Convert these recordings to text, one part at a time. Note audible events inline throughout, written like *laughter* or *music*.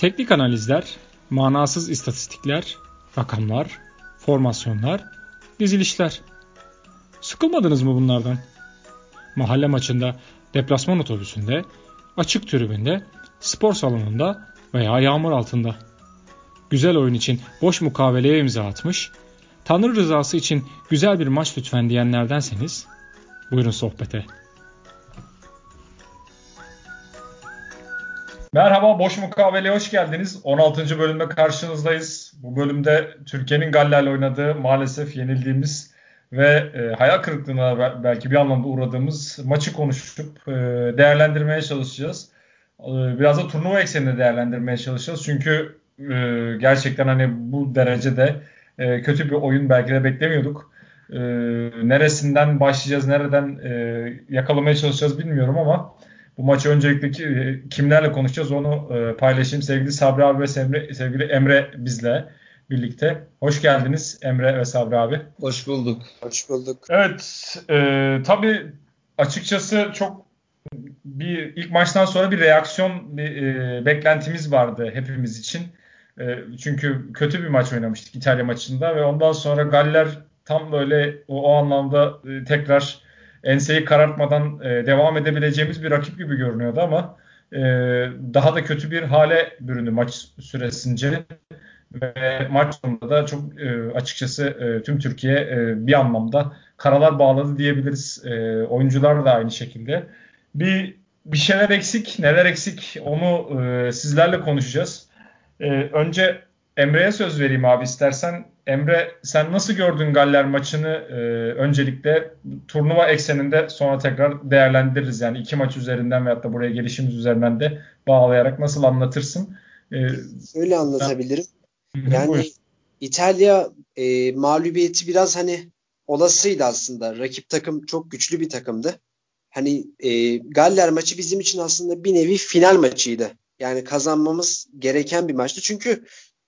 Teknik analizler, manasız istatistikler, rakamlar, formasyonlar, dizilişler. Sıkılmadınız mı bunlardan? Mahalle maçında, deplasman otobüsünde, açık tribünde, spor salonunda veya yağmur altında. Güzel oyun için boş mukaveleye imza atmış, Tanrı rızası için güzel bir maç lütfen diyenlerdenseniz buyurun sohbete. Merhaba, Boş Mukavele'ye hoş geldiniz. 16. bölümde karşınızdayız. Bu bölümde Türkiye'nin Galler'le oynadığı maalesef yenildiğimiz ve e, hayal kırıklığına belki bir anlamda uğradığımız maçı konuşup e, değerlendirmeye çalışacağız. E, biraz da turnuva ekseninde değerlendirmeye çalışacağız. Çünkü e, gerçekten hani bu derecede e, kötü bir oyun belki de beklemiyorduk. E, neresinden başlayacağız, nereden e, yakalamaya çalışacağız bilmiyorum ama bu maçı öncelikle e, kimlerle konuşacağız onu e, paylaşayım. Sevgili Sabri abi ve sevgili, sevgili Emre bizle birlikte. Hoş geldiniz Emre ve Sabri abi. Hoş bulduk. Hoş bulduk. Evet, e, tabii açıkçası çok bir ilk maçtan sonra bir reaksiyon bir e, beklentimiz vardı hepimiz için. E, çünkü kötü bir maç oynamıştık İtalya maçında ve ondan sonra Galler tam böyle o, o anlamda e, tekrar enseyi karartmadan e, devam edebileceğimiz bir rakip gibi görünüyordu ama e, daha da kötü bir hale büründü maç süresince ve maç sonunda da çok e, açıkçası e, tüm Türkiye e, bir anlamda karalar bağladı diyebiliriz. E, oyuncular da aynı şekilde. Bir bir şeyler eksik, neler eksik onu e, sizlerle konuşacağız. E, önce Emre'ye söz vereyim abi istersen. Emre sen nasıl gördün Galler maçını? Ee, öncelikle turnuva ekseninde sonra tekrar değerlendiririz. Yani iki maç üzerinden veyahut da buraya gelişimiz üzerinden de bağlayarak nasıl anlatırsın? Ee, Öyle anlatabilirim. Ben... Yani Buyur. İtalya e, mağlubiyeti biraz hani olasıydı aslında. Rakip takım çok güçlü bir takımdı. Hani e, Galler maçı bizim için aslında bir nevi final maçıydı. Yani kazanmamız gereken bir maçtı. Çünkü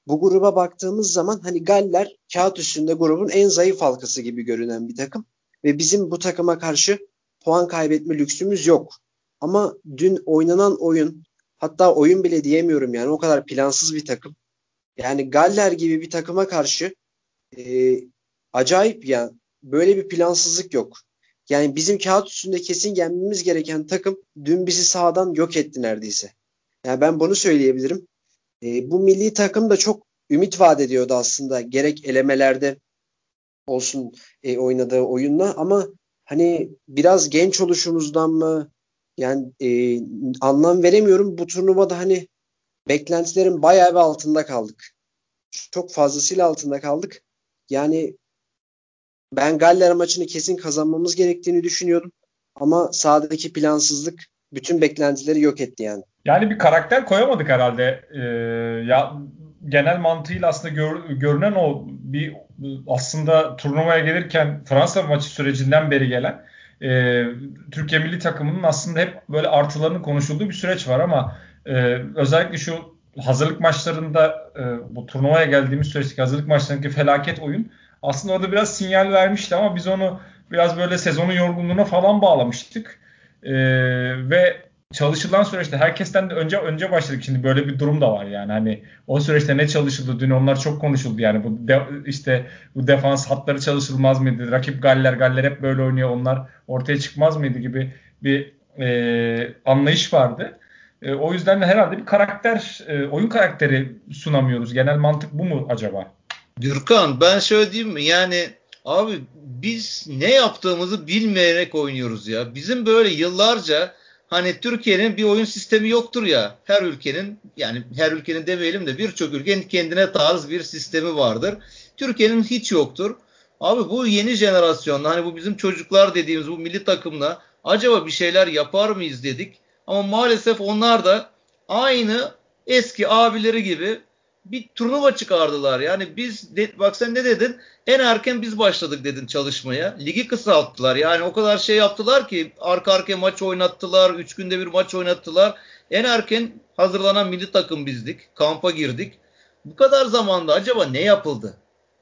bu gruba baktığımız zaman hani Galler kağıt üstünde grubun en zayıf halkası gibi görünen bir takım. Ve bizim bu takıma karşı puan kaybetme lüksümüz yok. Ama dün oynanan oyun hatta oyun bile diyemiyorum yani o kadar plansız bir takım. Yani Galler gibi bir takıma karşı e, acayip ya böyle bir plansızlık yok. Yani bizim kağıt üstünde kesin yenmemiz gereken takım dün bizi sağdan yok etti neredeyse. Yani ben bunu söyleyebilirim. E, bu milli takım da çok ümit vaat ediyordu aslında gerek elemelerde olsun e, oynadığı oyunla ama hani biraz genç oluşumuzdan mı yani e, anlam veremiyorum. Bu turnuvada hani beklentilerin bayağı bir altında kaldık. Çok fazlasıyla altında kaldık. Yani ben Galler maçını kesin kazanmamız gerektiğini düşünüyordum. Ama sahadaki plansızlık bütün beklentileri yok etti yani. Yani bir karakter koyamadık herhalde. Ee, ya genel mantığıyla aslında gör, görünen o bir aslında turnuvaya gelirken Fransa maçı sürecinden beri gelen e, Türkiye milli takımının aslında hep böyle artılarının konuşulduğu bir süreç var ama e, özellikle şu hazırlık maçlarında e, bu turnuvaya geldiğimiz süreçteki hazırlık maçlarındaki felaket oyun aslında orada biraz sinyal vermişti ama biz onu biraz böyle sezonun yorgunluğuna falan bağlamıştık. E, ve çalışılan süreçte herkesten de önce önce başladık. Şimdi böyle bir durum da var yani. Hani o süreçte ne çalışıldı? Dün onlar çok konuşuldu yani. Bu de, işte bu defans hatları çalışılmaz mıydı? Rakip Galler Galler hep böyle oynuyor. Onlar ortaya çıkmaz mıydı gibi bir e, anlayış vardı. E, o yüzden de herhalde bir karakter, e, oyun karakteri sunamıyoruz. Genel mantık bu mu acaba? Gürkan ben şöyle diyeyim mi? Yani abi biz ne yaptığımızı bilmeyerek oynuyoruz ya. Bizim böyle yıllarca hani Türkiye'nin bir oyun sistemi yoktur ya. Her ülkenin yani her ülkenin demeyelim de birçok ülkenin kendine tarz bir sistemi vardır. Türkiye'nin hiç yoktur. Abi bu yeni jenerasyonda hani bu bizim çocuklar dediğimiz bu milli takımla acaba bir şeyler yapar mıyız dedik. Ama maalesef onlar da aynı eski abileri gibi bir turnuva çıkardılar. Yani biz de, bak sen ne dedin? En erken biz başladık dedin çalışmaya. Ligi kısalttılar. Yani o kadar şey yaptılar ki arka arkaya maç oynattılar. Üç günde bir maç oynattılar. En erken hazırlanan milli takım bizdik. Kampa girdik. Bu kadar zamanda acaba ne yapıldı?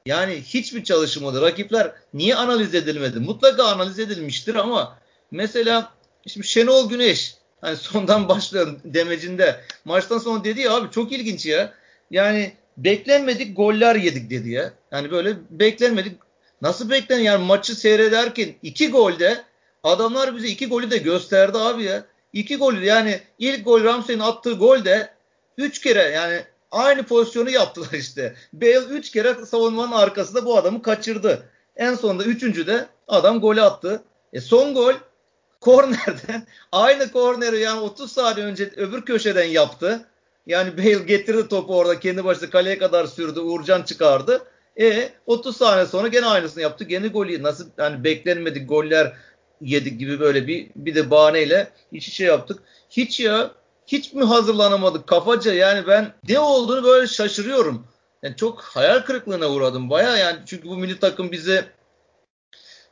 Yani hiç mi çalışmadı? Rakipler niye analiz edilmedi? Mutlaka analiz edilmiştir ama mesela şimdi Şenol Güneş Hani sondan *laughs* başlıyorum demecinde. Maçtan sonra dedi ya abi çok ilginç ya. Yani beklenmedik goller yedik dedi ya. Yani böyle beklenmedik. Nasıl beklen yani maçı seyrederken iki golde adamlar bize iki golü de gösterdi abi ya. İki golü yani ilk gol Ramsey'in attığı golde üç kere yani aynı pozisyonu yaptılar işte. Bale üç kere savunmanın arkasında bu adamı kaçırdı. En sonunda üçüncü de adam golü attı. E son gol *laughs* kornerden aynı korneri yani 30 saniye önce öbür köşeden yaptı. Yani Bale getirdi topu orada kendi başına kaleye kadar sürdü. Uğurcan çıkardı. E 30 saniye sonra gene aynısını yaptı. Gene golü nasıl hani beklenmedik goller yedik gibi böyle bir bir de bahaneyle iç içe yaptık. Hiç ya hiç mi hazırlanamadık kafaca yani ben ne olduğunu böyle şaşırıyorum. Yani çok hayal kırıklığına uğradım baya yani çünkü bu milli takım bize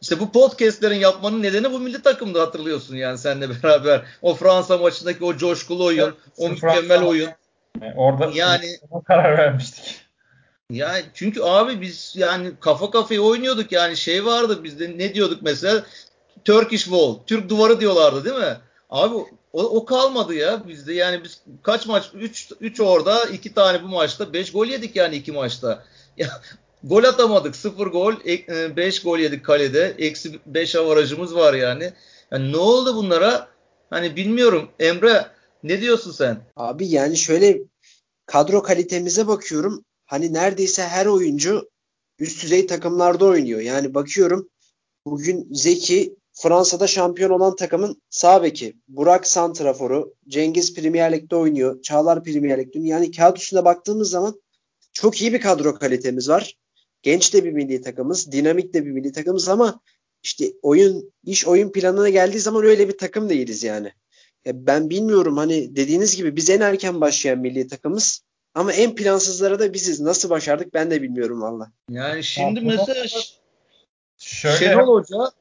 işte bu podcastlerin yapmanın nedeni bu milli takımda hatırlıyorsun yani seninle *laughs* beraber. O Fransa maçındaki o coşkulu oyun, evet, o mükemmel oyun. Orada yani *laughs* karar vermiştik. Yani çünkü abi biz yani kafa kafaya oynuyorduk yani şey vardı bizde ne diyorduk mesela Turkish Wall, Türk duvarı diyorlardı değil mi? Abi o, o kalmadı ya bizde yani biz kaç maç 3 3 orada 2 tane bu maçta 5 gol yedik yani 2 maçta. Ya *laughs* gol atamadık 0 gol 5 e, gol yedik kalede eksi 5 avarajımız var yani. Yani ne oldu bunlara? Hani bilmiyorum Emre ne diyorsun sen? Abi yani şöyle kadro kalitemize bakıyorum. Hani neredeyse her oyuncu üst düzey takımlarda oynuyor. Yani bakıyorum bugün Zeki Fransa'da şampiyon olan takımın sağ beki. Burak Santrafor'u. Cengiz Premier Lig'de oynuyor. Çağlar Premier Lig'de. Yani kağıt üstüne baktığımız zaman çok iyi bir kadro kalitemiz var. Genç de bir milli takımız. Dinamik de bir milli takımız ama işte oyun iş oyun planına geldiği zaman öyle bir takım değiliz yani. Ya ben bilmiyorum hani dediğiniz gibi biz en erken başlayan milli takımız ama en plansızlara da biziz. Nasıl başardık ben de bilmiyorum valla. Yani şimdi mesela Şöyle, Şenol Hoca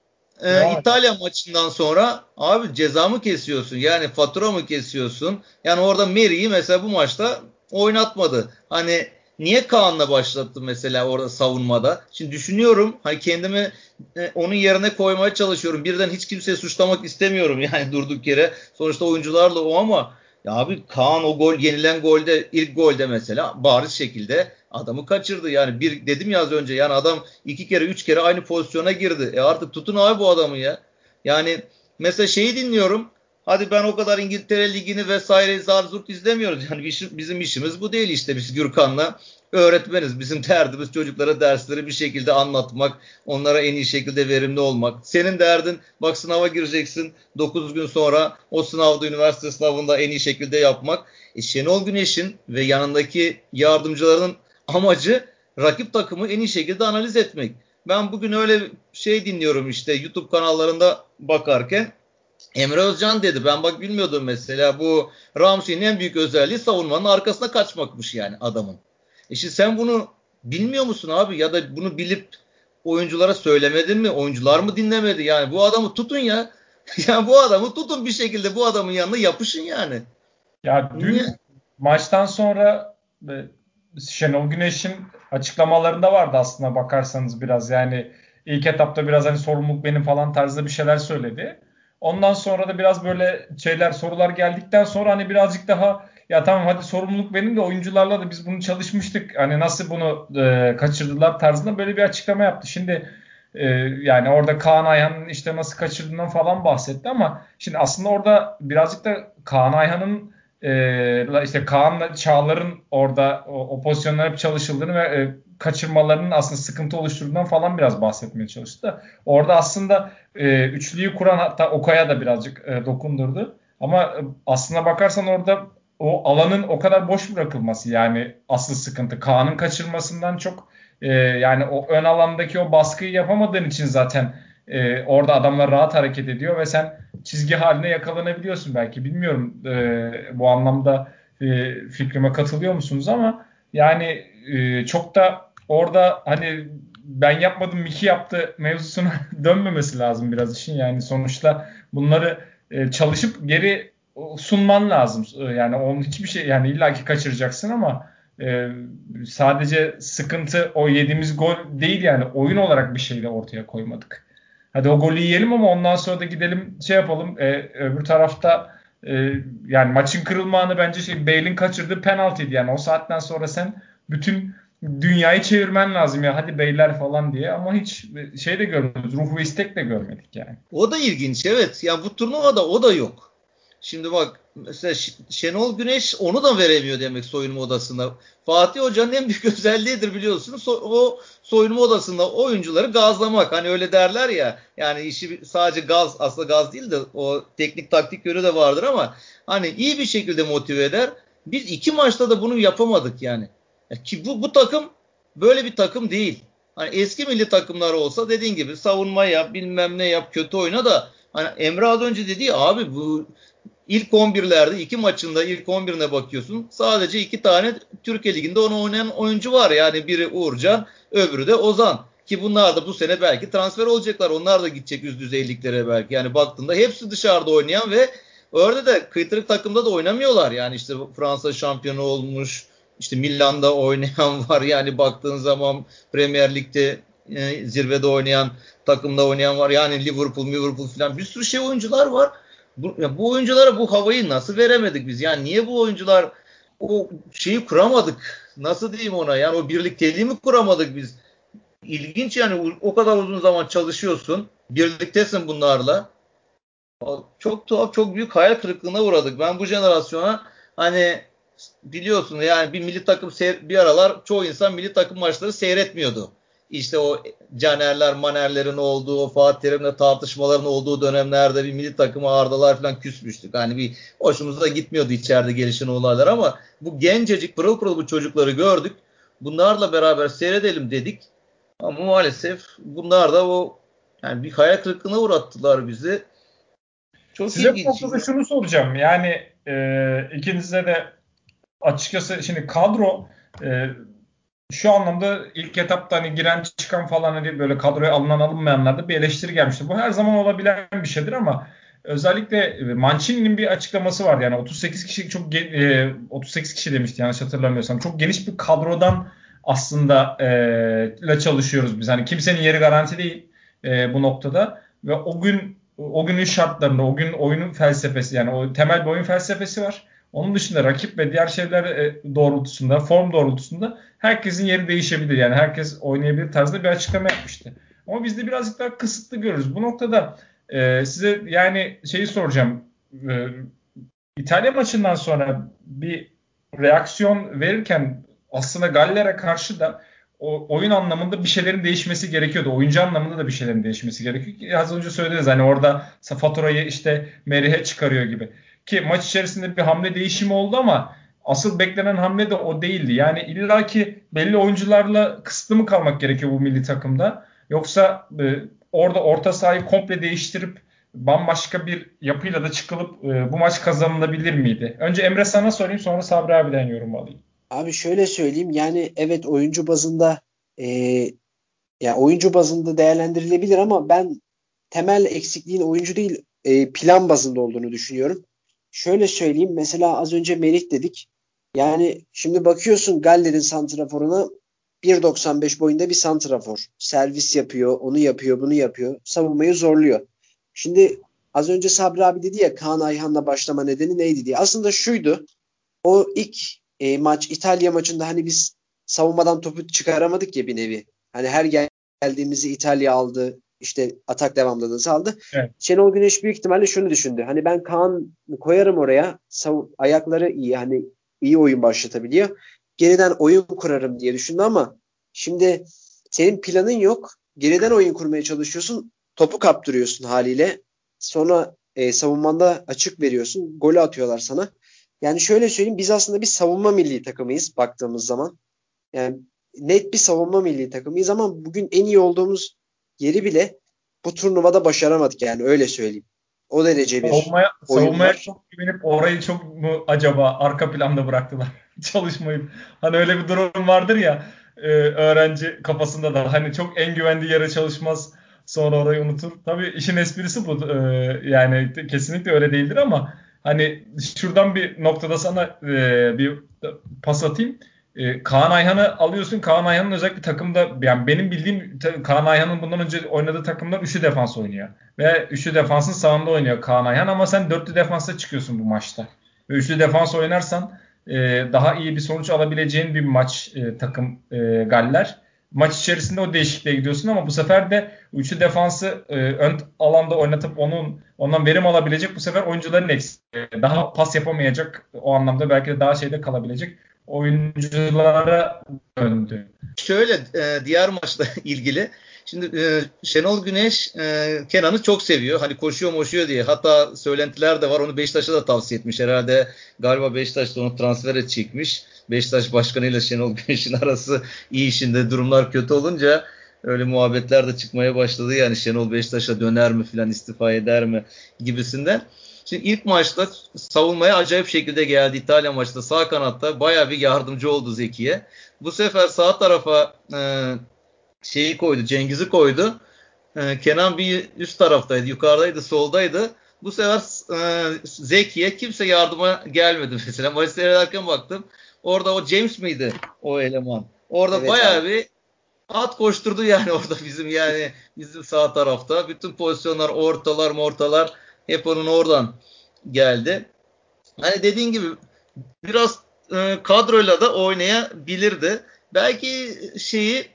e, İtalya maçından sonra abi ceza mı kesiyorsun? Yani fatura mı kesiyorsun? Yani orada Mary'i mesela bu maçta oynatmadı. Hani niye Kaan'la başlattı mesela orada savunmada? Şimdi düşünüyorum hani kendimi e, onun yerine koymaya çalışıyorum. Birden hiç kimseyi suçlamak istemiyorum *laughs* yani durduk yere. Sonuçta oyuncularla o ama ya abi Kaan o gol yenilen golde ilk golde mesela bariz şekilde adamı kaçırdı. Yani bir dedim ya az önce yani adam iki kere üç kere aynı pozisyona girdi. E artık tutun abi bu adamı ya. Yani mesela şeyi dinliyorum. Hadi ben o kadar İngiltere Ligi'ni vesaire zar zurt izlemiyoruz. Yani bizim işimiz bu değil işte biz Gürkan'la öğretmeniz. Bizim derdimiz çocuklara dersleri bir şekilde anlatmak, onlara en iyi şekilde verimli olmak. Senin derdin bak sınava gireceksin 9 gün sonra o sınavda üniversite sınavında en iyi şekilde yapmak. E Şenol Güneş'in ve yanındaki yardımcılarının amacı rakip takımı en iyi şekilde analiz etmek. Ben bugün öyle şey dinliyorum işte YouTube kanallarında bakarken Emre Özcan dedi. Ben bak bilmiyordum mesela bu Ramsey'in en büyük özelliği savunmanın arkasına kaçmakmış yani adamın. E şimdi sen bunu bilmiyor musun abi ya da bunu bilip oyunculara söylemedin mi? Oyuncular mı dinlemedi? Yani bu adamı tutun ya. *laughs* ya bu adamı tutun bir şekilde bu adamın yanına yapışın yani. Ya dün Niye? maçtan sonra e, Şenol Güneş'in açıklamalarında vardı aslında bakarsanız biraz yani ilk etapta biraz hani sorumluluk benim falan tarzda bir şeyler söyledi. Ondan sonra da biraz böyle şeyler sorular geldikten sonra hani birazcık daha ya tamam hadi sorumluluk benim de oyuncularla da biz bunu çalışmıştık. Hani nasıl bunu e, kaçırdılar tarzında böyle bir açıklama yaptı. Şimdi e, yani orada Kaan Ayhan'ın işte nasıl kaçırdığından falan bahsetti ama şimdi aslında orada birazcık da Kaan Ayhan'ın e, işte Kaan'la Çağlar'ın orada o, o pozisyonlar hep çalışıldığını ve e, kaçırmalarının aslında sıkıntı oluşturduğundan falan biraz bahsetmeye çalıştı. Orada aslında e, üçlüyü kuran hatta Okay'a da birazcık e, dokundurdu. Ama e, aslına bakarsan orada o alanın o kadar boş bırakılması yani asıl sıkıntı. Kaan'ın kaçırmasından çok e, yani o ön alandaki o baskıyı yapamadığın için zaten e, orada adamlar rahat hareket ediyor ve sen çizgi haline yakalanabiliyorsun belki. Bilmiyorum e, bu anlamda e, fikrime katılıyor musunuz ama yani e, çok da orada hani ben yapmadım Miki yaptı mevzusuna *laughs* dönmemesi lazım biraz işin. Yani sonuçta bunları e, çalışıp geri sunman lazım. E, yani onun hiçbir şey yani illaki kaçıracaksın ama e, sadece sıkıntı o yediğimiz gol değil yani oyun olarak bir şey de ortaya koymadık. Hadi o golü yiyelim ama ondan sonra da gidelim şey yapalım. Öbür tarafta yani maçın kırılma anı bence şey Bale'in kaçırdığı penaltıydı yani o saatten sonra sen bütün dünyayı çevirmen lazım ya hadi beyler falan diye ama hiç şey de görmedik ruh ve istek de görmedik yani. O da ilginç evet yani bu turnuvada o da yok. Şimdi bak mesela Şenol Güneş onu da veremiyor demek soyunma odasında. Fatih Hoca'nın en büyük *laughs* özelliğidir biliyorsunuz. O soyunma odasında oyuncuları gazlamak. Hani öyle derler ya. Yani işi sadece gaz aslında gaz değil de o teknik taktik yönü de vardır ama hani iyi bir şekilde motive eder. Biz iki maçta da bunu yapamadık yani. Ki bu, bu takım böyle bir takım değil. Hani eski milli takımlar olsa dediğin gibi savunma yap, bilmem ne yap, kötü oyna da hani Emre az önce dedi abi bu ilk 11'lerde iki maçında ilk 11'ine bakıyorsun. Sadece iki tane Türkiye Ligi'nde onu oynayan oyuncu var. Yani biri Uğurcan, öbürü de Ozan. Ki bunlar da bu sene belki transfer olacaklar. Onlar da gidecek üst düzeyliklere belki. Yani baktığında hepsi dışarıda oynayan ve orada da kıytırık takımda da oynamıyorlar. Yani işte Fransa şampiyonu olmuş, işte Milan'da oynayan *laughs* var. Yani baktığın zaman Premier Lig'de e, zirvede oynayan, takımda oynayan var. Yani Liverpool, Liverpool falan bir sürü şey oyuncular var. Bu, ya bu oyunculara bu havayı nasıl veremedik biz? Yani niye bu oyuncular o şeyi kuramadık? Nasıl diyeyim ona? Yani o birlikteliği mi kuramadık biz? İlginç yani o kadar uzun zaman çalışıyorsun. Birliktesin bunlarla. Çok tuhaf, çok büyük hayal kırıklığına uğradık. Ben bu jenerasyona hani biliyorsun yani bir milli takım bir aralar çoğu insan milli takım maçları seyretmiyordu işte o Canerler, Manerlerin olduğu, Fatih Terim'le tartışmaların olduğu dönemlerde bir milli takımı ağırdalar falan küsmüştük. Hani bir hoşumuza gitmiyordu içeride gelişen olaylar ama bu gencecik pırıl pırıl bu çocukları gördük. Bunlarla beraber seyredelim dedik. Ama maalesef bunlar da o yani bir hayal kırıklığına uğrattılar bizi. Çok Size bu noktada şunu soracağım. Yani e, ikinize de açıkçası şimdi kadro e, şu anlamda ilk etapta hani giren çıkan falan hani böyle kadroya alınan alınmayanlarda bir eleştiri gelmişti. Bu her zaman olabilen bir şeydir ama özellikle e, Mancini'nin bir açıklaması var yani 38 kişi çok e, 38 kişi demişti yanlış hatırlamıyorsam. Çok geniş bir kadrodan aslında e, ile çalışıyoruz biz. Hani kimsenin yeri garanti değil e, bu noktada ve o gün o günün şartlarında, o gün oyunun felsefesi yani o temel bir oyun felsefesi var. Onun dışında rakip ve diğer şeyler e, doğrultusunda, form doğrultusunda herkesin yeri değişebilir. Yani herkes oynayabilir tarzda bir açıklama yapmıştı. Ama biz de birazcık daha kısıtlı görürüz. Bu noktada e, size yani şeyi soracağım. E, İtalya maçından sonra bir reaksiyon verirken aslında Galler'e karşı da o, oyun anlamında bir şeylerin değişmesi gerekiyordu. Oyuncu anlamında da bir şeylerin değişmesi gerekiyor. Az önce söylediniz hani orada faturayı işte Merih'e çıkarıyor gibi. Ki maç içerisinde bir hamle değişimi oldu ama asıl beklenen hamle de o değildi. Yani illaki belli oyuncularla kısıtlı mı kalmak gerekiyor bu milli takımda? Yoksa e, orada orta sahayı komple değiştirip bambaşka bir yapıyla da çıkılıp e, bu maç kazanılabilir miydi? Önce Emre sana sorayım sonra Sabri abiden yorum alayım. Abi şöyle söyleyeyim yani evet oyuncu bazında e, ya oyuncu bazında değerlendirilebilir ama ben temel eksikliğin oyuncu değil e, plan bazında olduğunu düşünüyorum. Şöyle söyleyeyim mesela az önce Merih dedik. Yani şimdi bakıyorsun Galler'in santraforuna 1.95 boyunda bir santrafor. Servis yapıyor, onu yapıyor, bunu yapıyor. Savunmayı zorluyor. Şimdi az önce Sabri abi dedi ya Kaan Ayhan'la başlama nedeni neydi diye. Aslında şuydu. O ilk e, maç İtalya maçında hani biz savunmadan topu çıkaramadık ya bir nevi. Hani her geldiğimizi İtalya aldı işte atak devamlılığı sağladı. Evet. Şenol Güneş büyük ihtimalle şunu düşündü. Hani ben Kaan koyarım oraya. Sav- ayakları iyi hani iyi oyun başlatabiliyor. Geriden oyun kurarım diye düşündü ama şimdi senin planın yok. Geriden oyun kurmaya çalışıyorsun. Topu kaptırıyorsun haliyle. Sonra e, savunmanda açık veriyorsun. Golü atıyorlar sana. Yani şöyle söyleyeyim biz aslında bir savunma milli takımıyız baktığımız zaman. Yani net bir savunma milli takımıyız ama bugün en iyi olduğumuz yeri bile bu turnuvada başaramadık yani öyle söyleyeyim. O derece bir savunmaya, savunmaya çok güvenip orayı çok mu acaba arka planda bıraktılar *laughs* çalışmayıp. Hani öyle bir durum vardır ya e, öğrenci kafasında da hani çok en güvendiği yere çalışmaz sonra orayı unutur. Tabii işin esprisi bu. E, yani kesinlikle öyle değildir ama hani şuradan bir noktada sana e, bir pas atayım. E, Kaan Ayhan'ı alıyorsun. Kaan Ayhan'ın özellikle takımda yani benim bildiğim Kaan Ayhan'ın bundan önce oynadığı takımlar üçlü defans oynuyor. Ve üçlü defansın sağında oynuyor Kaan Ayhan ama sen dörtlü defansa çıkıyorsun bu maçta. Ve üçlü defans oynarsan e, daha iyi bir sonuç alabileceğin bir maç e, takım e, Galler. Maç içerisinde o değişikliğe gidiyorsun ama bu sefer de üçlü defansı ön alanda oynatıp onun ondan verim alabilecek bu sefer oyuncuların eksiği. Daha pas yapamayacak o anlamda belki de daha şeyde kalabilecek oyunculara döndü. Şöyle e, diğer maçla *laughs* ilgili Şimdi e, Şenol Güneş e, Kenan'ı çok seviyor. Hani koşuyor moşuyor diye. Hatta söylentiler de var. Onu Beşiktaş'a da tavsiye etmiş. Herhalde galiba Beşiktaş da onu transfer edecekmiş. Beşiktaş başkanıyla Şenol *laughs* Güneş'in arası iyi işinde durumlar kötü olunca öyle muhabbetler de çıkmaya başladı. Yani Şenol Beşiktaş'a döner mi filan istifa eder mi gibisinden. Şimdi ilk maçta savunmaya acayip şekilde geldi İtalya maçta sağ kanatta baya bir yardımcı oldu Zeki'ye. Bu sefer sağ tarafa e, şeyi koydu Cengiz'i koydu. E, Kenan bir üst taraftaydı yukarıdaydı soldaydı. Bu sefer e, Zeki'ye kimse yardıma gelmedi *laughs* mesela. Maçı seyrederken baktım. Orada o James miydi o eleman? Orada evet, bayağı abi. bir at koşturdu yani *laughs* orada bizim yani bizim sağ tarafta. Bütün pozisyonlar ortalar mortalar hep onun oradan geldi. Hani dediğin gibi biraz e, kadroyla da oynayabilirdi. Belki şeyi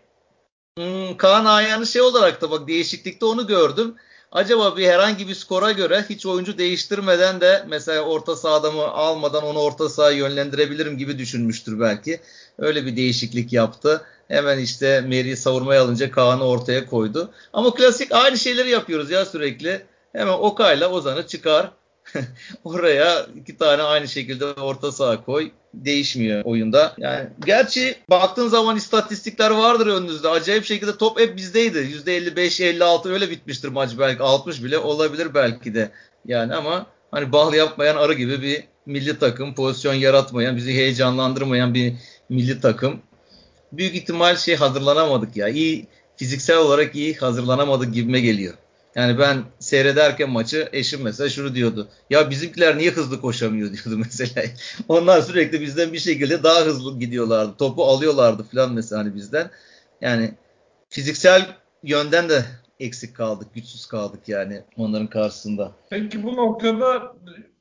hmm, Kaan Ayhan'ı şey olarak da bak değişiklikte onu gördüm. Acaba bir herhangi bir skora göre hiç oyuncu değiştirmeden de mesela orta sahada mı almadan onu orta sahaya yönlendirebilirim gibi düşünmüştür belki. Öyle bir değişiklik yaptı. Hemen işte Meri'yi savurmaya alınca Kaan'ı ortaya koydu. Ama klasik aynı şeyleri yapıyoruz ya sürekli. Hemen Okay'la Ozan'ı çıkar. *laughs* Oraya iki tane aynı şekilde orta saha koy. Değişmiyor oyunda. Yani gerçi baktığın zaman istatistikler vardır önünüzde. Acayip şekilde top hep bizdeydi. %55-56 öyle bitmiştir maç belki. 60 bile olabilir belki de. Yani ama hani bal yapmayan arı gibi bir milli takım. Pozisyon yaratmayan, bizi heyecanlandırmayan bir milli takım. Büyük ihtimal şey hazırlanamadık ya. İyi fiziksel olarak iyi hazırlanamadık gibime geliyor. Yani ben seyrederken maçı eşim mesela şunu diyordu. Ya bizimkiler niye hızlı koşamıyor *laughs* diyordu mesela. Onlar sürekli bizden bir şekilde daha hızlı gidiyorlardı. Topu alıyorlardı falan mesela hani bizden. Yani fiziksel yönden de eksik kaldık, güçsüz kaldık yani onların karşısında. Peki bu noktada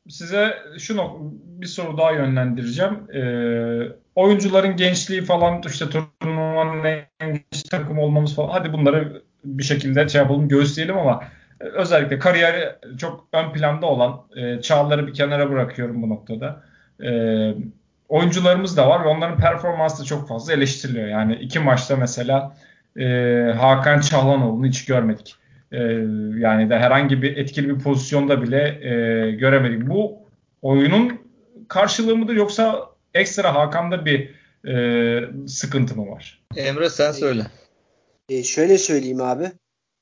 size şu bir soru daha yönlendireceğim. Ee, oyuncuların gençliği falan işte turnuvanın en genç takım olmamız falan hadi bunları bir şekilde şey yapalım göğüsleyelim ama e, özellikle kariyeri çok ön planda olan e, çağları bir kenara bırakıyorum bu noktada. E, oyuncularımız da var ve onların performansı da çok fazla eleştiriliyor. Yani iki maçta mesela e, Hakan Çağlanoğlu'nu hiç görmedik. E, yani de herhangi bir etkili bir pozisyonda bile e, göremedik. Bu oyunun karşılığı mıdır yoksa ekstra Hakan'da bir e, sıkıntı mı var? Emre sen söyle. E, şöyle söyleyeyim abi.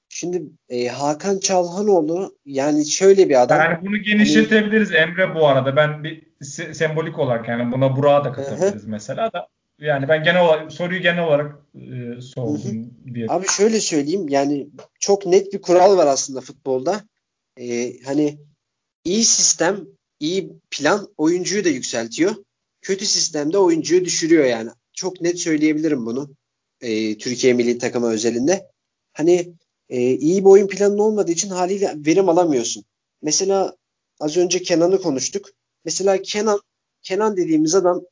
Şimdi e, Hakan Çalhanoğlu yani şöyle bir adam. Yani bunu genişletebiliriz hani, Emre bu arada. Ben bir se- sembolik olarak yani buna Burak'a da katabiliriz hı. mesela da. Yani ben genel olarak soruyu genel olarak e, sordum diye. Abi şöyle söyleyeyim yani çok net bir kural var aslında futbolda. E, hani iyi sistem, iyi plan oyuncuyu da yükseltiyor. Kötü sistemde oyuncuyu düşürüyor yani. Çok net söyleyebilirim bunu e, Türkiye milli takımı özelinde. Hani e, iyi bir oyun planın olmadığı için haliyle verim alamıyorsun. Mesela az önce Kenan'ı konuştuk. Mesela Kenan Kenan dediğimiz adam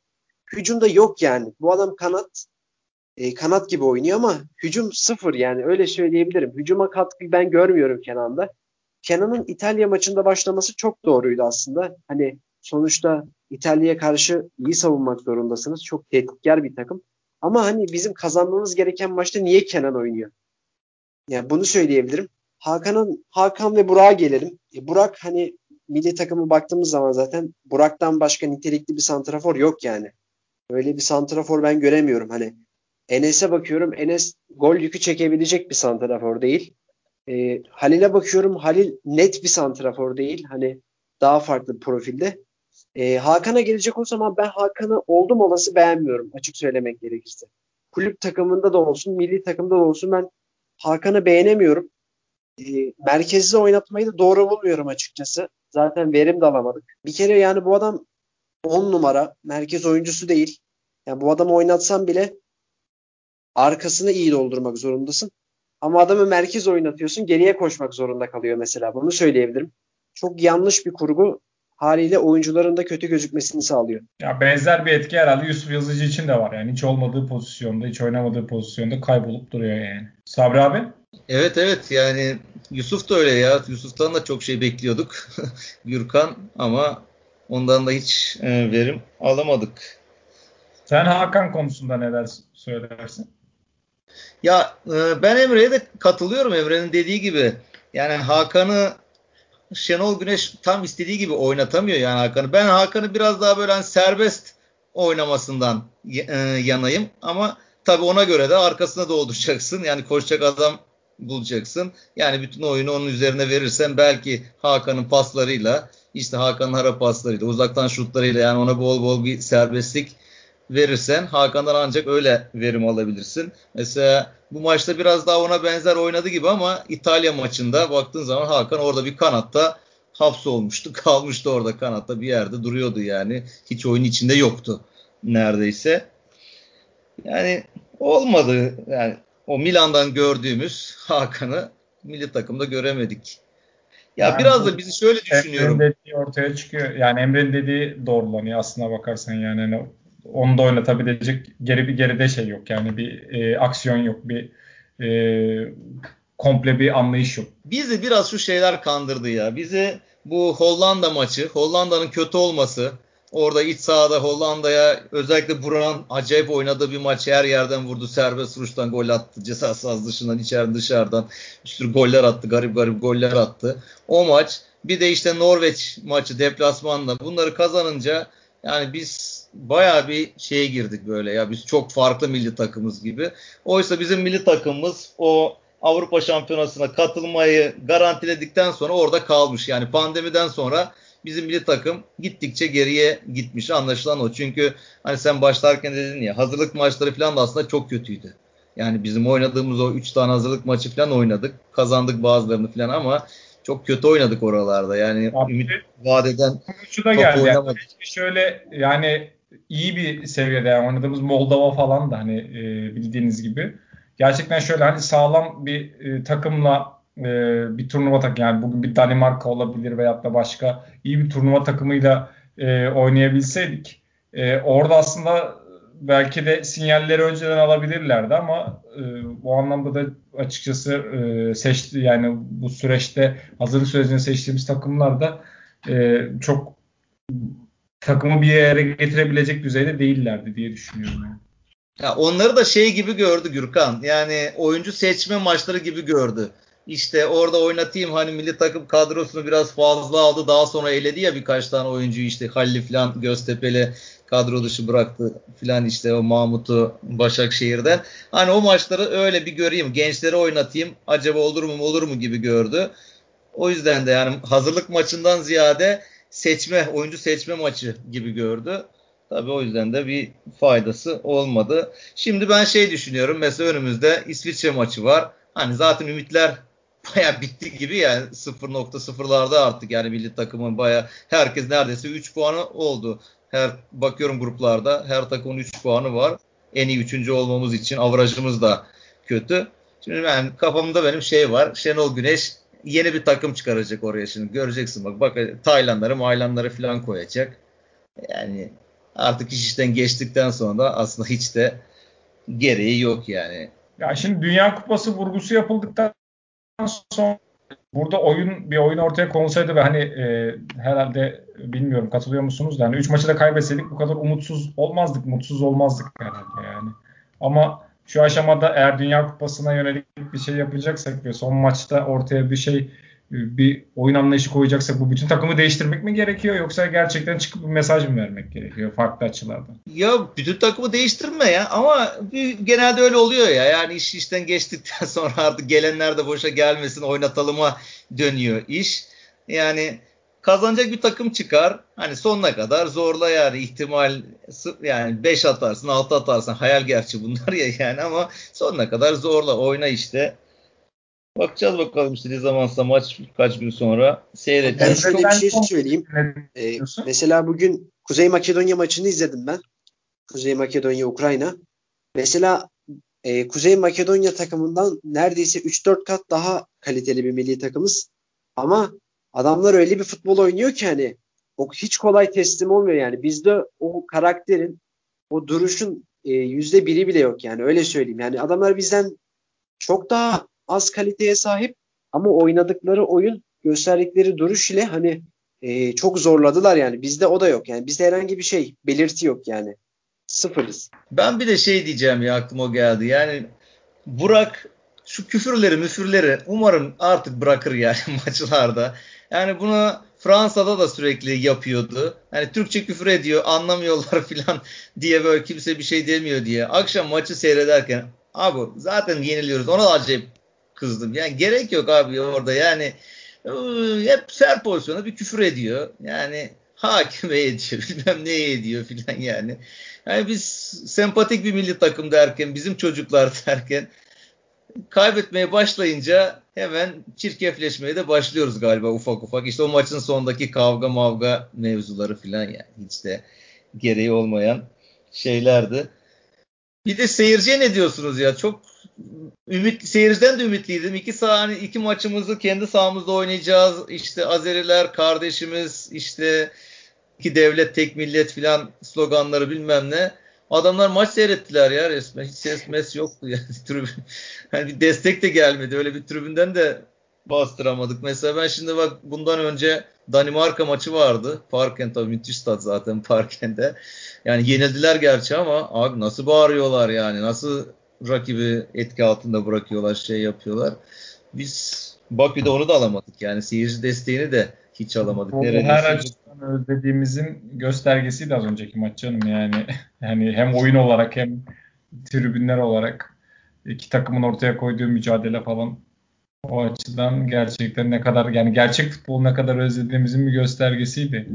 hücumda yok yani. Bu adam kanat e, kanat gibi oynuyor ama hücum sıfır yani öyle söyleyebilirim. Hücuma katkı ben görmüyorum Kenan'da. Kenan'ın İtalya maçında başlaması çok doğruydu aslında. Hani sonuçta İtalya'ya karşı iyi savunmak zorundasınız. Çok tehditkar bir takım. Ama hani bizim kazanmamız gereken maçta niye Kenan oynuyor? Yani bunu söyleyebilirim. Hakan'ın Hakan ve Burak'a gelelim. E, Burak hani milli takımı baktığımız zaman zaten Burak'tan başka nitelikli bir santrafor yok yani. Öyle bir santrafor ben göremiyorum. Hani Enes'e bakıyorum. Enes gol yükü çekebilecek bir santrafor değil. E, Halil'e bakıyorum. Halil net bir santrafor değil. Hani daha farklı bir profilde. E, Hakan'a gelecek olsam ben Hakan'ı oldum olası beğenmiyorum açık söylemek gerekirse. Kulüp takımında da olsun, milli takımda da olsun ben Hakan'ı beğenemiyorum. E, merkezde oynatmayı da doğru bulmuyorum açıkçası. Zaten verim de alamadık. Bir kere yani bu adam 10 numara merkez oyuncusu değil. Yani bu adamı oynatsan bile arkasını iyi doldurmak zorundasın. Ama adamı merkez oynatıyorsun geriye koşmak zorunda kalıyor mesela. Bunu söyleyebilirim. Çok yanlış bir kurgu haliyle oyuncuların da kötü gözükmesini sağlıyor. Ya benzer bir etki herhalde Yusuf Yazıcı için de var. Yani hiç olmadığı pozisyonda, hiç oynamadığı pozisyonda kaybolup duruyor yani. Sabri abi? Evet evet yani Yusuf da öyle ya. Yusuf'tan da çok şey bekliyorduk. *laughs* Gürkan ama ondan da hiç e, verim alamadık. Sen Hakan konusunda neler söylersin? Ya e, ben Emre'ye de katılıyorum. Emre'nin dediği gibi. Yani Hakan'ı Şenol Güneş tam istediği gibi oynatamıyor yani Hakan'ı. Ben Hakan'ı biraz daha böyle hani serbest oynamasından e, yanayım ama tabii ona göre de arkasına dolduracaksın. Yani koşacak adam bulacaksın. Yani bütün oyunu onun üzerine verirsen belki Hakan'ın paslarıyla işte Hakan'ın hara paslarıyla uzaktan şutlarıyla yani ona bol bol bir serbestlik verirsen Hakan'dan ancak öyle verim alabilirsin. Mesela bu maçta biraz daha ona benzer oynadı gibi ama İtalya maçında baktığın zaman Hakan orada bir kanatta hapsolmuştu. *laughs* Kalmıştı orada kanatta bir yerde duruyordu yani. Hiç oyun içinde yoktu neredeyse. Yani olmadı. Yani o Milan'dan gördüğümüz Hakan'ı milli takımda göremedik. Ya yani biraz da bizi şöyle düşünüyorum. Emre'nin dediği ortaya çıkıyor. Yani Emre'nin dediği doğrulanıyor aslına bakarsan yani. yani onu da oynatabilecek geri bir geride şey yok. Yani bir e, aksiyon yok. Bir e, komple bir anlayış yok. Bizi biraz şu şeyler kandırdı ya. Bizi bu Hollanda maçı, Hollanda'nın kötü olması, orada iç sahada Hollanda'ya özellikle Buran acayip oynadığı bir maç her yerden vurdu. Serbest vuruştan gol attı. Ceza sahası dışından, içeriden dışarıdan bir sürü goller attı. Garip garip goller attı. O maç bir de işte Norveç maçı deplasmanda bunları kazanınca yani biz baya bir şeye girdik böyle ya biz çok farklı milli takımız gibi. Oysa bizim milli takımımız o Avrupa Şampiyonası'na katılmayı garantiledikten sonra orada kalmış. Yani pandemiden sonra bizim milli takım gittikçe geriye gitmiş anlaşılan o. Çünkü hani sen başlarken dedin ya hazırlık maçları falan da aslında çok kötüydü. Yani bizim oynadığımız o 3 tane hazırlık maçı falan oynadık. Kazandık bazılarını falan ama çok kötü oynadık oralarda. Yani Abi, ümit vadeden top geldi. oynamadık. Yani şöyle yani iyi bir seviyede yani oynadığımız Moldova falan da hani e, bildiğiniz gibi. Gerçekten şöyle hani sağlam bir e, takımla e, bir turnuva takımı yani bugün bir Danimarka olabilir veyahut da başka iyi bir turnuva takımıyla e, oynayabilseydik e, orada aslında belki de sinyalleri önceden alabilirlerdi ama e, bu anlamda da açıkçası e, seçti yani bu süreçte hazırlık sürecinde seçtiğimiz takımlar da e, çok takımı bir yere getirebilecek düzeyde değillerdi diye düşünüyorum. Yani. Ya onları da şey gibi gördü Gürkan. Yani oyuncu seçme maçları gibi gördü. İşte orada oynatayım hani milli takım kadrosunu biraz fazla aldı. Daha sonra eledi ya birkaç tane oyuncuyu işte Halil falan Göztepe'li kadro dışı bıraktı filan işte o Mahmut'u Başakşehir'den. Hani o maçları öyle bir göreyim. Gençleri oynatayım. Acaba olur mu olur mu gibi gördü. O yüzden de yani hazırlık maçından ziyade seçme, oyuncu seçme maçı gibi gördü. Tabii o yüzden de bir faydası olmadı. Şimdi ben şey düşünüyorum. Mesela önümüzde İsviçre maçı var. Hani zaten ümitler *laughs* baya bitti gibi yani 0.0'larda artık yani milli takımın baya herkes neredeyse 3 puanı oldu. Her bakıyorum gruplarda her takımın 3 puanı var. En iyi 3. olmamız için avrajımız da kötü. Şimdi ben kafamda benim şey var. Şenol Güneş yeni bir takım çıkaracak oraya şimdi. Göreceksin bak. Bak Taylandları, Maylanları falan koyacak. Yani artık iş işten geçtikten sonra da aslında hiç de gereği yok yani. Ya şimdi Dünya Kupası vurgusu yapıldıktan sonra burada oyun bir oyun ortaya konulsaydı ve hani e, herhalde bilmiyorum katılıyor musunuz da hani 3 maçı da kaybetseydik bu kadar umutsuz olmazdık, mutsuz olmazdık herhalde yani. Ama şu aşamada eğer Dünya Kupası'na yönelik bir şey yapacaksak ve son maçta ortaya bir şey bir oyun anlayışı koyacaksak bu bütün takımı değiştirmek mi gerekiyor yoksa gerçekten çıkıp bir mesaj mı vermek gerekiyor farklı açılardan? Ya bütün takımı değiştirme ya ama bir, genelde öyle oluyor ya yani iş işten geçtikten *laughs* sonra artık gelenler de boşa gelmesin oynatalıma dönüyor iş. Yani kazanacak bir takım çıkar. Hani sonuna kadar zorla yani ihtimal yani 5 atarsın 6 atarsın hayal gerçi bunlar ya yani ama sonuna kadar zorla oyna işte. Bakacağız bakalım işte ne zamansa maç kaç gün sonra seyredeceğiz. Ben şöyle bir şey söyleyeyim. Ee, mesela bugün Kuzey Makedonya maçını izledim ben. Kuzey Makedonya, Ukrayna. Mesela e, Kuzey Makedonya takımından neredeyse 3-4 kat daha kaliteli bir milli takımız. Ama adamlar öyle bir futbol oynuyor ki hani o hiç kolay teslim olmuyor yani. Bizde o karakterin, o duruşun e, yüzde biri bile yok yani öyle söyleyeyim. Yani adamlar bizden çok daha az kaliteye sahip ama oynadıkları oyun, gösterdikleri duruş ile hani e, çok zorladılar yani. Bizde o da yok yani. Bizde herhangi bir şey, belirti yok yani. Sıfırız. Ben bir de şey diyeceğim ya aklıma geldi. Yani Burak şu küfürleri müfürleri umarım artık bırakır yani *laughs* maçlarda. Yani bunu Fransa'da da sürekli yapıyordu. Yani Türkçe küfür ediyor anlamıyorlar *laughs* falan diye böyle kimse bir şey demiyor diye. Akşam maçı seyrederken abi zaten yeniliyoruz ona da acayip kızdım. Yani gerek yok abi orada yani hep ser pozisyona bir küfür ediyor. Yani hakime ediyor *laughs* bilmem neye ediyor filan yani. Yani biz sempatik bir milli takım derken bizim çocuklar *laughs* derken kaybetmeye başlayınca hemen çirkefleşmeye de başlıyoruz galiba ufak ufak. İşte o maçın sonundaki kavga mavga mevzuları filan yani hiç de gereği olmayan şeylerdi. Bir de seyirciye ne diyorsunuz ya? Çok ümit seyirciden de ümitliydim. İki sahne iki maçımızı kendi sahamızda oynayacağız. İşte Azeriler kardeşimiz, işte iki devlet tek millet filan sloganları bilmem ne. Adamlar maç seyrettiler ya resmen. Hiç ses mes yoktu yani *laughs* tribün. Yani bir destek de gelmedi. Öyle bir tribünden de bastıramadık. Mesela ben şimdi bak bundan önce Danimarka maçı vardı. Parken tabii müthiş stat zaten Parken'de. Yani yenildiler gerçi ama abi nasıl bağırıyorlar yani. Nasıl rakibi etki altında bırakıyorlar, şey yapıyorlar. Biz Bakü'de onu da alamadık. Yani seyirci desteğini de hiç alamadık. Bu her açıdan özlediğimizin göstergesiydi az önceki maç canım yani. *laughs* Yani hem oyun olarak hem tribünler olarak iki takımın ortaya koyduğu mücadele falan o açıdan gerçekten ne kadar yani gerçek futbol ne kadar özlediğimizin bir göstergesiydi.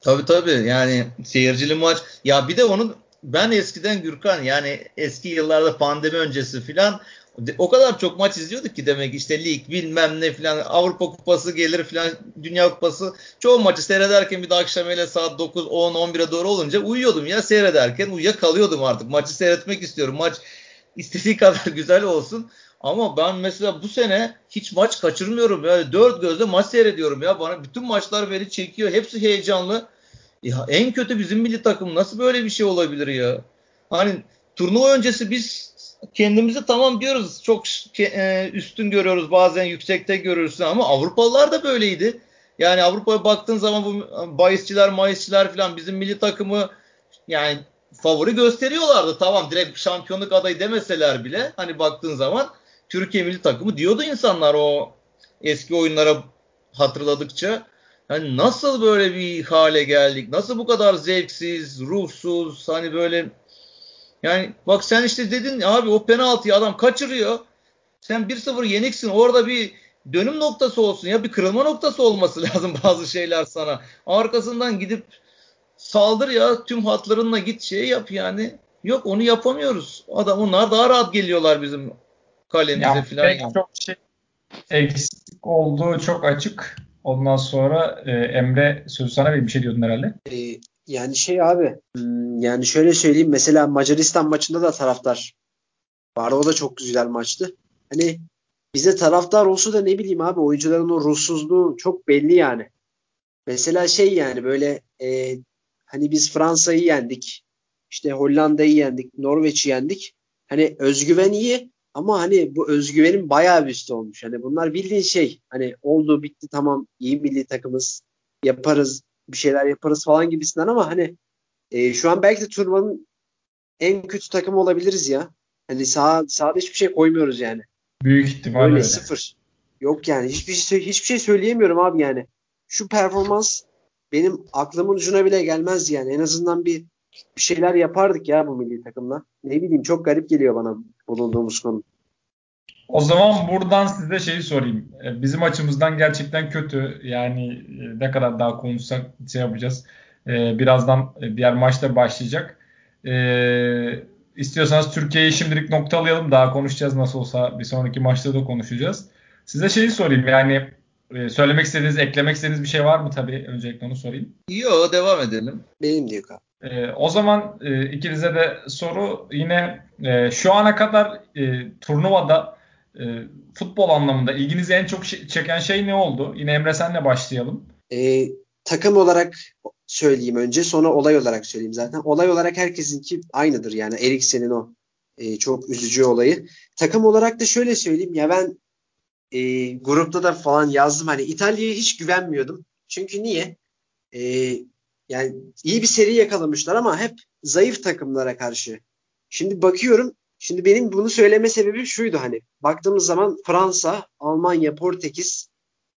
Tabii tabii yani seyircili maç. Ya bir de onun ben eskiden Gürkan yani eski yıllarda pandemi öncesi filan o kadar çok maç izliyorduk ki demek işte lig bilmem ne filan Avrupa Kupası gelir filan Dünya Kupası. Çoğu maçı seyrederken bir de akşam öyle saat 9 10 11'e doğru olunca uyuyordum ya seyrederken uyuyakalıyordum artık. Maçı seyretmek istiyorum. Maç istediği *laughs* kadar güzel olsun. Ama ben mesela bu sene hiç maç kaçırmıyorum. Ya dört gözle maç seyrediyorum ya. Bana bütün maçlar beni çekiyor. Hepsi heyecanlı. Ya en kötü bizim milli takım. Nasıl böyle bir şey olabilir ya? Hani turnuva öncesi biz kendimizi tamam diyoruz. Çok e, üstün görüyoruz. Bazen yüksekte görürsün ama Avrupalılar da böyleydi. Yani Avrupa'ya baktığın zaman bu bahisçiler, mahisçiler falan bizim milli takımı yani favori gösteriyorlardı. Tamam direkt şampiyonluk adayı demeseler bile hani baktığın zaman Türkiye milli takımı diyordu insanlar o eski oyunlara hatırladıkça. Hani nasıl böyle bir hale geldik? Nasıl bu kadar zevksiz, ruhsuz, hani böyle yani bak sen işte dedin abi o penaltıyı adam kaçırıyor. Sen 1-0 yeniksin. Orada bir dönüm noktası olsun ya bir kırılma noktası olması *laughs* lazım bazı şeyler sana. Arkasından gidip saldır ya tüm hatlarınla git şey yap yani. Yok onu yapamıyoruz. Adam onlar daha rahat geliyorlar bizim kalemize ya, falan. Yani. Çok şey eksik olduğu çok açık. Ondan sonra e, Emre sözü sana bir şey diyordun herhalde. E, yani şey abi hmm, yani şöyle söyleyeyim mesela Macaristan maçında da taraftar vardı. O da çok güzel maçtı. Hani bize taraftar olsa da ne bileyim abi oyuncuların o ruhsuzluğu çok belli yani. Mesela şey yani böyle e, hani biz Fransa'yı yendik. işte Hollanda'yı yendik. Norveç'i yendik. Hani özgüven iyi ama hani bu özgüvenin bayağı bir üstü olmuş. Hani bunlar bildiğin şey. Hani oldu bitti tamam iyi milli takımız yaparız bir şeyler yaparız falan gibisinden ama hani e, şu an belki de turnuvanın en kötü takımı olabiliriz ya. Hani sağ sahada hiçbir şey koymuyoruz yani. Büyük ihtimalle öyle. sıfır. Yok yani hiçbir şey hiçbir şey söyleyemiyorum abi yani. Şu performans benim aklımın ucuna bile gelmez yani. En azından bir bir şeyler yapardık ya bu milli takımla. Ne bileyim çok garip geliyor bana bulunduğumuz konu. O zaman buradan size şeyi sorayım. E, bizim açımızdan gerçekten kötü. Yani e, ne kadar daha konuşsak şey yapacağız. E, birazdan diğer maçta başlayacak. İstiyorsanız Türkiye'yi şimdilik noktalayalım. Daha konuşacağız nasıl olsa bir sonraki maçta da konuşacağız. Size şeyi sorayım. Yani söylemek istediğiniz, eklemek istediğiniz bir şey var mı tabii? Öncelikle onu sorayım. Yok devam edelim. Benim diyor abi. E, o zaman e, ikinize de soru yine e, şu ana kadar e, turnuvada e, futbol anlamında ilginizi en çok çeken şey ne oldu? Yine Emre senle başlayalım. E, takım olarak söyleyeyim önce sonra olay olarak söyleyeyim zaten. Olay olarak herkesinki aynıdır yani Eriksen'in o e, çok üzücü olayı. Takım olarak da şöyle söyleyeyim ya ben e, grupta da falan yazdım hani İtalya'ya hiç güvenmiyordum. Çünkü niye? E, yani iyi bir seri yakalamışlar ama hep zayıf takımlara karşı. Şimdi bakıyorum Şimdi benim bunu söyleme sebebi şuydu hani baktığımız zaman Fransa, Almanya, Portekiz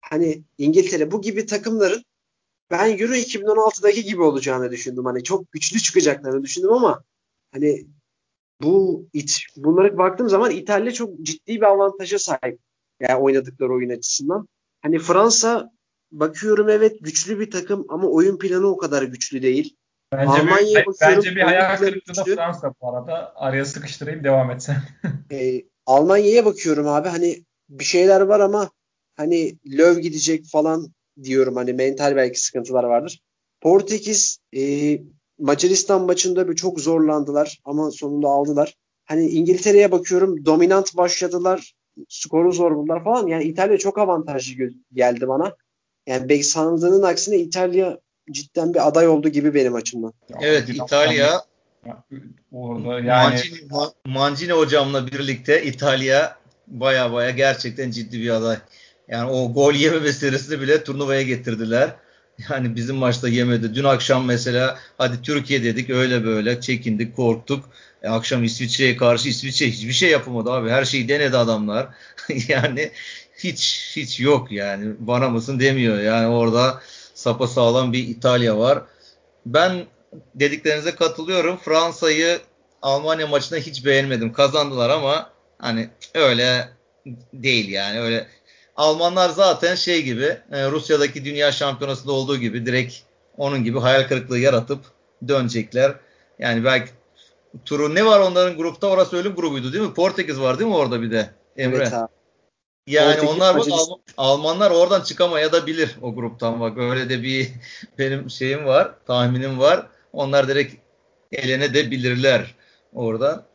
hani İngiltere bu gibi takımların ben Euro 2016'daki gibi olacağını düşündüm. Hani çok güçlü çıkacaklarını düşündüm ama hani bu it, bunlara baktığım zaman İtalya çok ciddi bir avantaja sahip. Yani oynadıkları oyun açısından. Hani Fransa bakıyorum evet güçlü bir takım ama oyun planı o kadar güçlü değil. Bence Almanya'ya bir, bence bir hayal kırıklığı da Fransa bu arada. Araya sıkıştırayım devam etsen. *laughs* e, Almanya'ya bakıyorum abi hani bir şeyler var ama hani Löw gidecek falan diyorum hani mental belki sıkıntılar vardır. Portekiz e, Macaristan maçında bir çok zorlandılar ama sonunda aldılar. Hani İngiltere'ye bakıyorum dominant başladılar. Skoru zor buldular falan. Yani İtalya çok avantajlı geldi bana. Yani belki sanıldığının aksine İtalya cidden bir aday oldu gibi benim açımdan. Evet İtalya orada yani Mancini, Mancini hocamla birlikte İtalya baya baya gerçekten ciddi bir aday. Yani o gol yeme meselesini bile turnuvaya getirdiler. Yani bizim maçta yemedi. Dün akşam mesela hadi Türkiye dedik öyle böyle çekindik korktuk. E, akşam İsviçre'ye karşı İsviçre hiçbir şey yapamadı abi. Her şeyi denedi adamlar. *laughs* yani hiç hiç yok yani. Bana mısın demiyor. Yani orada sapa sağlam bir İtalya var. Ben dediklerinize katılıyorum. Fransa'yı Almanya maçında hiç beğenmedim. Kazandılar ama hani öyle değil yani. Öyle Almanlar zaten şey gibi e, Rusya'daki dünya şampiyonasında olduğu gibi direkt onun gibi hayal kırıklığı yaratıp dönecekler. Yani belki turu ne var onların grupta orası ölüm grubuydu değil mi? Portekiz var değil mi orada bir de Emre? Evet abi. Yani Portekiz, onlar bak Alman, Almanlar oradan çıkamaya da bilir o gruptan bak öyle de bir *laughs* benim şeyim var tahminim var. Onlar direkt elene de bilirler orada.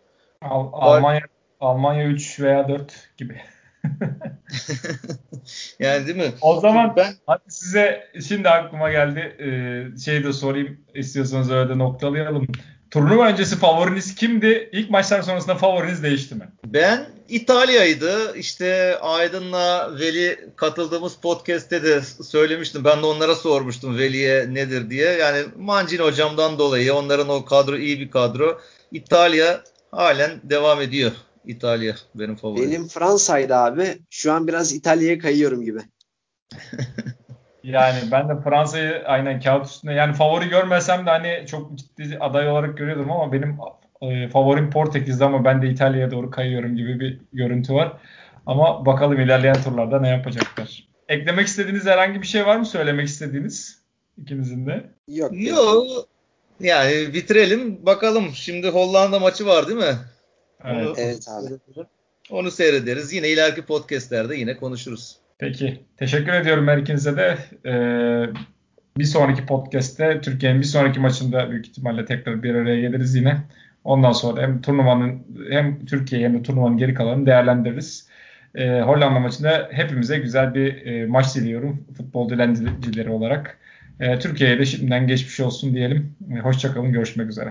Al, Almanya Almanya 3 veya 4 gibi. *laughs* yani değil mi? O zaman ben hadi size şimdi aklıma geldi. Ee, şey de sorayım istiyorsanız öyle de noktalayalım. Turnuva öncesi favoriniz kimdi? İlk maçlar sonrasında favoriniz değişti mi? Ben İtalya'ydı. İşte Aydın'la Veli katıldığımız podcast'te de söylemiştim. Ben de onlara sormuştum Veli'ye nedir diye. Yani Mancini hocamdan dolayı onların o kadro iyi bir kadro. İtalya halen devam ediyor. İtalya benim favorim. Benim Fransa'ydı abi. Şu an biraz İtalya'ya kayıyorum gibi. *laughs* yani ben de Fransa'yı aynen kağıt üstünde yani favori görmesem de hani çok ciddi aday olarak görüyordum ama benim e, favorim Portekiz'de ama ben de İtalya'ya doğru kayıyorum gibi bir görüntü var. Ama bakalım ilerleyen turlarda ne yapacaklar. Eklemek istediğiniz herhangi bir şey var mı söylemek istediğiniz ikinizin de? Yok. Yok. Yani bitirelim bakalım. Şimdi Hollanda maçı var değil mi? Evet. Onu, evet abi. Onu seyrederiz. Yine ileriki podcastlerde yine konuşuruz. Peki. Teşekkür ediyorum her ikinize de. Ee, bir sonraki podcast'te Türkiye'nin bir sonraki maçında büyük ihtimalle tekrar bir araya geliriz yine. Ondan sonra hem turnuvanın hem Türkiye hem de turnuvanın geri kalanını değerlendiririz. Ee, Hollanda maçında hepimize güzel bir e, maç diliyorum futbol dilencileri olarak. E, Türkiye'ye de şimdiden geçmiş olsun diyelim. E, Hoşçakalın, görüşmek üzere.